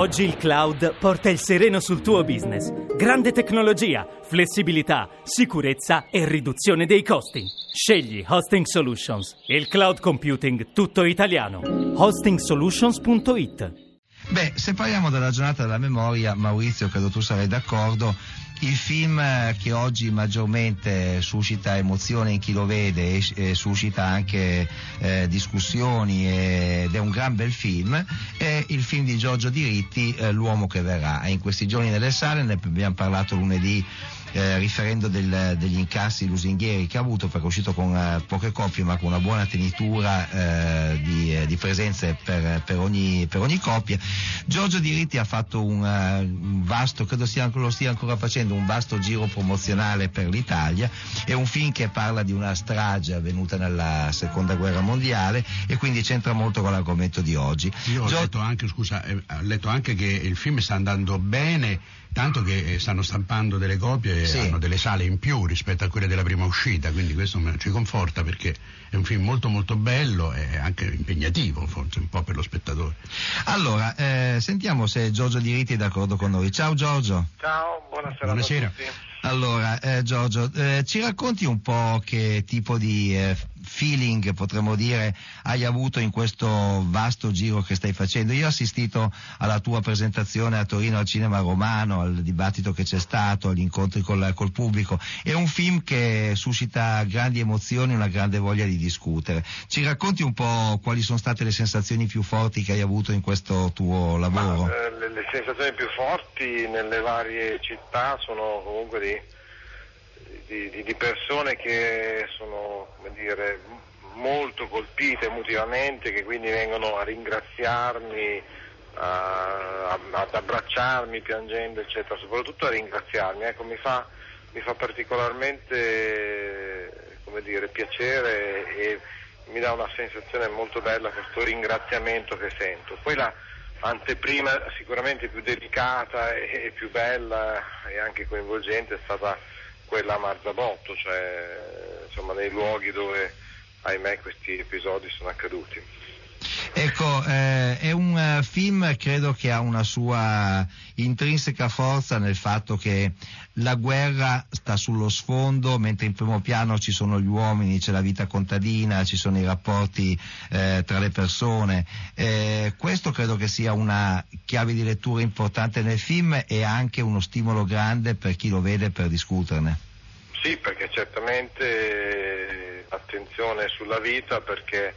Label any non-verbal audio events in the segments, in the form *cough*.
Oggi il cloud porta il sereno sul tuo business. Grande tecnologia, flessibilità, sicurezza e riduzione dei costi. Scegli Hosting Solutions, il cloud computing tutto italiano. hostingsolutions.it Beh, se parliamo della giornata della memoria, Maurizio, credo tu sarai d'accordo, il film che oggi maggiormente suscita emozione in chi lo vede e, e suscita anche eh, discussioni ed è un gran bel film è il film di Giorgio Diritti, eh, L'uomo che verrà. In questi giorni nelle sale ne abbiamo parlato lunedì eh, riferendo del, degli incassi lusinghieri che ha avuto perché è uscito con eh, poche coppie ma con una buona tenitura eh, di, eh, di, presenze per, per, ogni, per, ogni, coppia. Giorgio Diritti ha fatto un, uh, un vasto, credo stia, lo stia ancora facendo, un vasto giro promozionale per l'Italia. È un film che parla di una strage avvenuta nella seconda guerra mondiale e quindi c'entra molto con l'argomento di oggi. Io ho, Gio- letto, anche, scusa, eh, ho letto anche che il film sta andando bene tanto che stanno stampando delle copie e sì. hanno delle sale in più rispetto a quelle della prima uscita, quindi questo ci conforta perché è un film molto molto bello e anche impegnativo forse un po' per lo spettatore. Allora, eh, sentiamo se Giorgio Diritti è d'accordo con noi. Ciao Giorgio. Ciao, buonasera. Buonasera. Allora, eh, Giorgio, eh, ci racconti un po' che tipo di eh, feeling, potremmo dire, hai avuto in questo vasto giro che stai facendo? Io ho assistito alla tua presentazione a Torino al Cinema Romano, al dibattito che c'è stato, agli incontri col, col pubblico. È un film che suscita grandi emozioni, una grande voglia di discutere. Ci racconti un po' quali sono state le sensazioni più forti che hai avuto in questo tuo lavoro? Ma, eh, le, le sensazioni più forti nelle varie città sono comunque di di, di, di persone che sono dire, molto colpite emotivamente, che quindi vengono a ringraziarmi, a, ad abbracciarmi piangendo, eccetera, soprattutto a ringraziarmi. Ecco, mi, fa, mi fa particolarmente dire, piacere e mi dà una sensazione molto bella questo ringraziamento che sento. Poi la anteprima sicuramente più delicata e più bella e anche coinvolgente è stata quella Marzabotto, cioè insomma nei luoghi dove ahimè questi episodi sono accaduti. Ecco, eh, è un uh, film credo che ha una sua intrinseca forza nel fatto che la guerra sta sullo sfondo, mentre in primo piano ci sono gli uomini, c'è la vita contadina, ci sono i rapporti eh, tra le persone. Eh, questo credo che sia una chiave di lettura importante nel film e anche uno stimolo grande per chi lo vede per discuterne. Sì, perché certamente attenzione sulla vita perché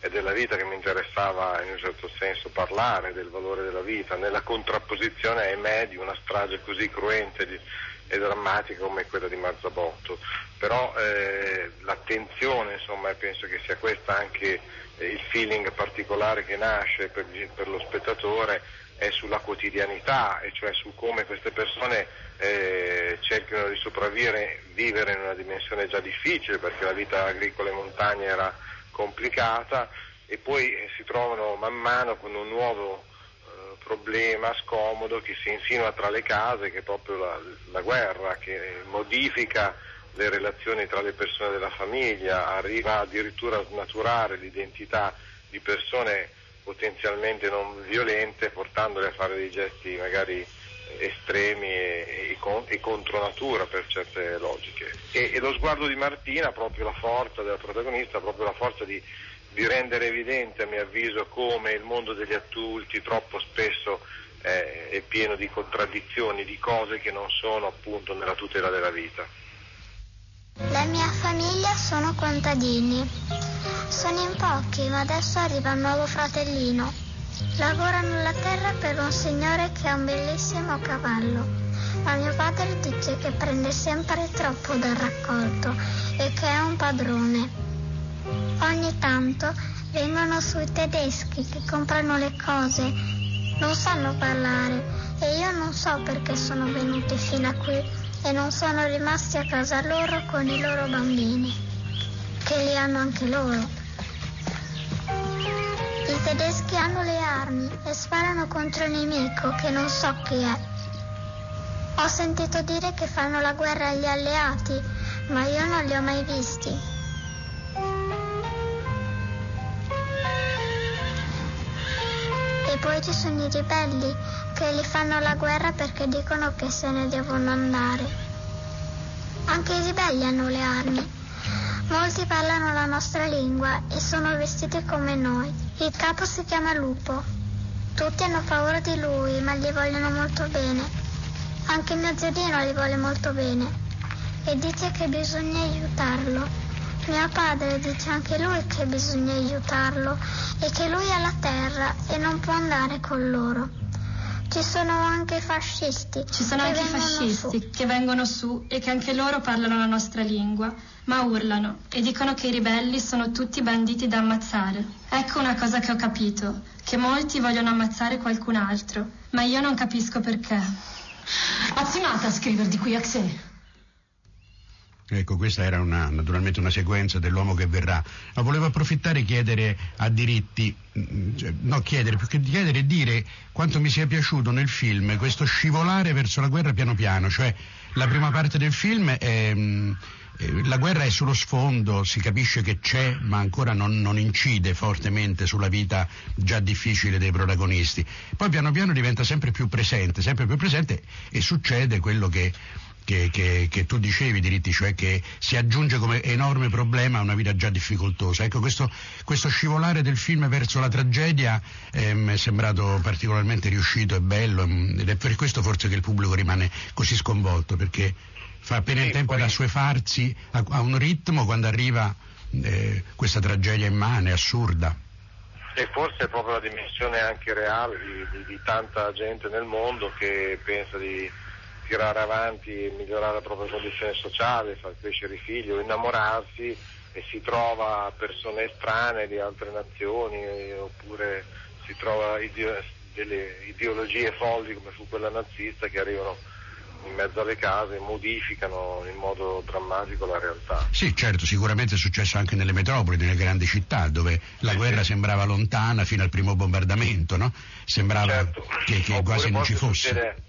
è della vita che mi interessava in un certo senso parlare, del valore della vita, nella contrapposizione ahimè di una strage così cruente e drammatica come quella di Marzabotto. Però eh, l'attenzione, insomma, penso che sia questo anche eh, il feeling particolare che nasce per, per, lo spettatore, è sulla quotidianità, e cioè su come queste persone eh, cercano di sopravvivere, vivere in una dimensione già difficile, perché la vita agricola in montagna era complicata e poi si trovano man mano con un nuovo eh, problema scomodo che si insinua tra le case, che è proprio la, la guerra, che modifica le relazioni tra le persone della famiglia, arriva addirittura a snaturare l'identità di persone potenzialmente non violente, portandole a fare dei gesti magari estremi e, e, e, contro natura per certe logiche. E, e, lo sguardo di Martina, proprio la forza della protagonista, proprio la forza di, di rendere evidente, a mio avviso, come il mondo degli adulti troppo spesso eh, è pieno di contraddizioni, di cose che non sono appunto nella tutela della vita. La mia famiglia sono contadini. Sono in pochi, ma adesso arriva un nuovo fratellino. Lavorano la terra per un signore che ha un bellissimo cavallo, ma mio padre dice che prende sempre troppo dal raccolto e che è un padrone. Ogni tanto vengono sui tedeschi che comprano le cose, non sanno parlare e io non so perché sono venuti fino a qui e non sono rimasti a casa loro con i loro bambini, che li hanno anche loro. Tedeschi hanno le armi e sparano contro il nemico che non so chi è. Ho sentito dire che fanno la guerra agli alleati, ma io non li ho mai visti. E poi ci sono i ribelli che li fanno la guerra perché dicono che se ne devono andare. Anche i ribelli hanno le armi. Molti parlano la nostra lingua e sono vestiti come noi. Il capo si chiama Lupo. Tutti hanno paura di lui, ma gli vogliono molto bene. Anche mio zio gli vuole molto bene e dice che bisogna aiutarlo. Mio padre dice anche lui che bisogna aiutarlo e che lui ha la terra e non può andare con loro. Ci sono anche i fascisti. Ci sono anche i fascisti su. che vengono su e che anche loro parlano la nostra lingua, ma urlano e dicono che i ribelli sono tutti banditi da ammazzare. Ecco una cosa che ho capito, che molti vogliono ammazzare qualcun altro, ma io non capisco perché. Azzimata a scrivere di qui, Axel. Ecco, questa era una, naturalmente una sequenza dell'uomo che verrà, ma volevo approfittare e chiedere a diritti, mm, cioè, no chiedere, più che chiedere dire quanto mi sia piaciuto nel film questo scivolare verso la guerra piano piano, cioè la prima parte del film è... Mm, eh, la guerra è sullo sfondo, si capisce che c'è, ma ancora non, non, incide fortemente sulla vita già difficile dei protagonisti. Poi piano piano diventa sempre più presente, sempre più presente e succede quello che che, che, che, tu dicevi, diritti, cioè che si aggiunge come enorme problema a una vita già difficoltosa. Ecco, questo, questo scivolare del film verso la tragedia ehm, è sembrato particolarmente riuscito e bello ehm, ed è per questo forse che il pubblico rimane così sconvolto, perché fa appena il tempo poi... ad assuefarsi a, a, un ritmo quando arriva eh, questa tragedia immane, assurda. E forse è proprio la dimensione anche reale di, di, di tanta gente nel mondo che pensa di tirare avanti e migliorare la propria condizione sociale, far crescere i figli o innamorarsi e si trova persone estranee di altre nazioni eh, oppure si trova ideo- delle ideologie folli come fu quella nazista che arrivano in mezzo alle case e modificano in modo drammatico la realtà. Sì, certo, sicuramente è successo anche nelle metropoli, nelle grandi città, dove la sì, guerra sì. sembrava lontana fino al primo bombardamento, no? Sembrava certo. che, che quasi non ci fosse. Succede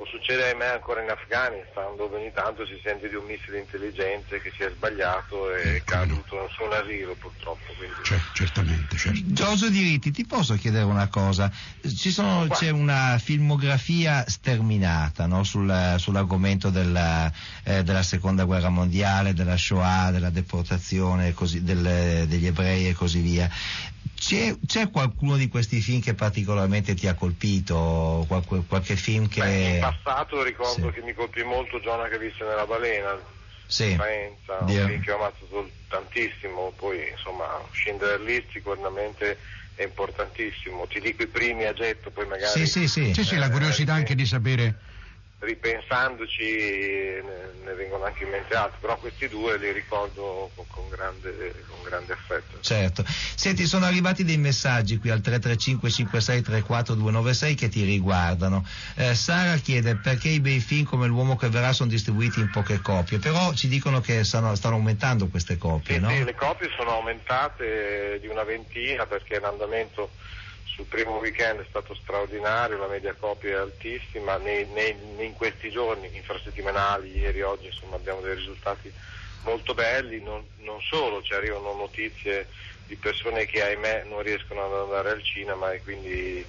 o succede ahimè ancora in Afghanistan dove ogni tanto si sente di un missile intelligente che si è sbagliato e è caduto su un asilo purtroppo. Quindi... Cioè, certamente, certo. Giorgio Diritti, ti posso chiedere una cosa? Sono, c'è una filmografia sterminata no? Sul, sull'argomento della, eh, della, seconda guerra mondiale, della Shoah, della deportazione così, del, degli ebrei e così via. C'è, c'è, qualcuno di questi film che particolarmente ti ha colpito? Qualche, qualche film che... Beh, passato ricordo sì. che mi colpì molto Giona che visse nella balena, sì. Faenza, un film che ho ammazzato tantissimo, poi insomma Schindler List sicuramente è importantissimo, ti dico i primi a getto, poi magari... Sì, sì, sì, sì, sì la curiosità anche di sapere ripensandoci ne, vengono anche in mente altri, però questi due li ricordo con, con, grande, con, grande, affetto. Certo. Senti, sono arrivati dei messaggi qui al 335 56 34 296 che ti riguardano. Eh, Sara chiede perché i bei film come L'uomo che verrà sono distribuiti in poche copie, però ci dicono che stanno, stanno aumentando queste copie, sì, no? Sì, le copie sono aumentate di una ventina perché l'andamento sul primo weekend è stato straordinario, la media copia è altissima, nei, nei, in questi giorni, infrasettimanali, ieri, oggi, insomma, abbiamo dei risultati molto belli, non, non solo ci arrivano notizie di persone che ahimè non riescono ad andare al cinema e quindi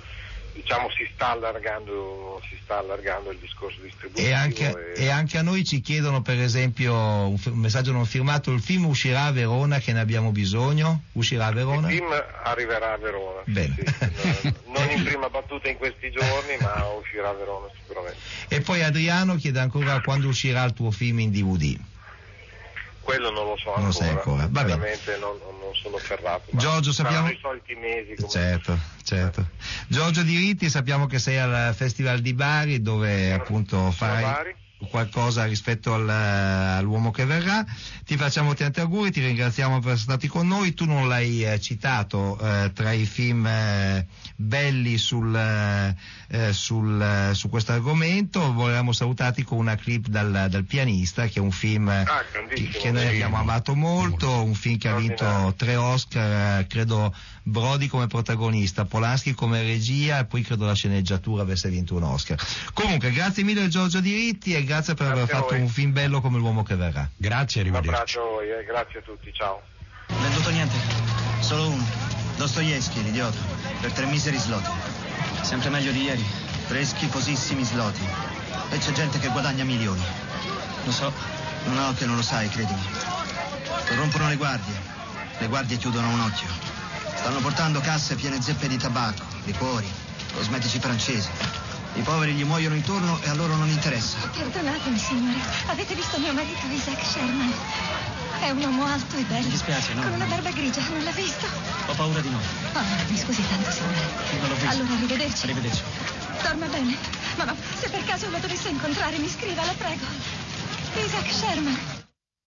diciamo si sta allargando, si sta allargando il discorso distributivo. E anche, e... e anche, a noi ci chiedono per esempio un, un, messaggio non firmato, il film uscirà a Verona che ne abbiamo bisogno? Uscirà a Verona? Il film arriverà a Verona, sì, sì. *laughs* non in prima battuta in questi giorni ma uscirà a Verona sicuramente. E poi Adriano chiede ancora quando uscirà il tuo film in DVD quello non lo so non ancora. ancora. Va Veramente non, non, sono ferrato. Giorgio, sappiamo... i soliti mesi. Come... Certo, certo. Giorgio Diritti, sappiamo che sei al Festival di Bari dove appunto farai qualcosa rispetto al, all'uomo che verrà. Ti facciamo tanti auguri, ti ringraziamo per essere stati con noi. Tu non l'hai eh, citato eh, tra i film eh, belli sul, eh, sul, eh, su questo argomento. Volevamo salutarti con una clip dal, dal pianista, che è un film ah, che, che, noi abbiamo amato molto, un film che ha vinto tre Oscar, eh, credo Brody come protagonista, Polanski come regia e poi credo la sceneggiatura avesse vinto un Oscar. Comunque, grazie mille Giorgio Diritti grazie per grazie aver fatto un film bello come L'uomo che verrà. Grazie, arrivederci. Un abbraccio a voi e grazie a tutti, ciao. Venduto niente, solo uno. Dostoevsky, l'idiota, per tre miseri slot. Sempre meglio di ieri. Freschi, cosissimi sloti. E c'è gente che guadagna milioni. Lo so. No, che non lo sai, credimi. Corrompono le guardie. Le guardie chiudono un occhio. Stanno portando casse piene zeppe di tabacco, liquori, cosmetici francesi. I poveri gli muoiono intorno e a loro non interessa. Perdonatemi, signore. Avete visto mio marito Isaac Sherman? È un uomo alto e bello. Mi dispiace, no. Con una barba grigia, non l'ha visto? Ho paura di no. Oh, mi scusi tanto, signore. Non l'ho visto. Allora, arrivederci. Arrivederci. Dorma bene. Ma no, se per caso lo dovesse incontrare, mi scriva, la prego. Isaac Sherman.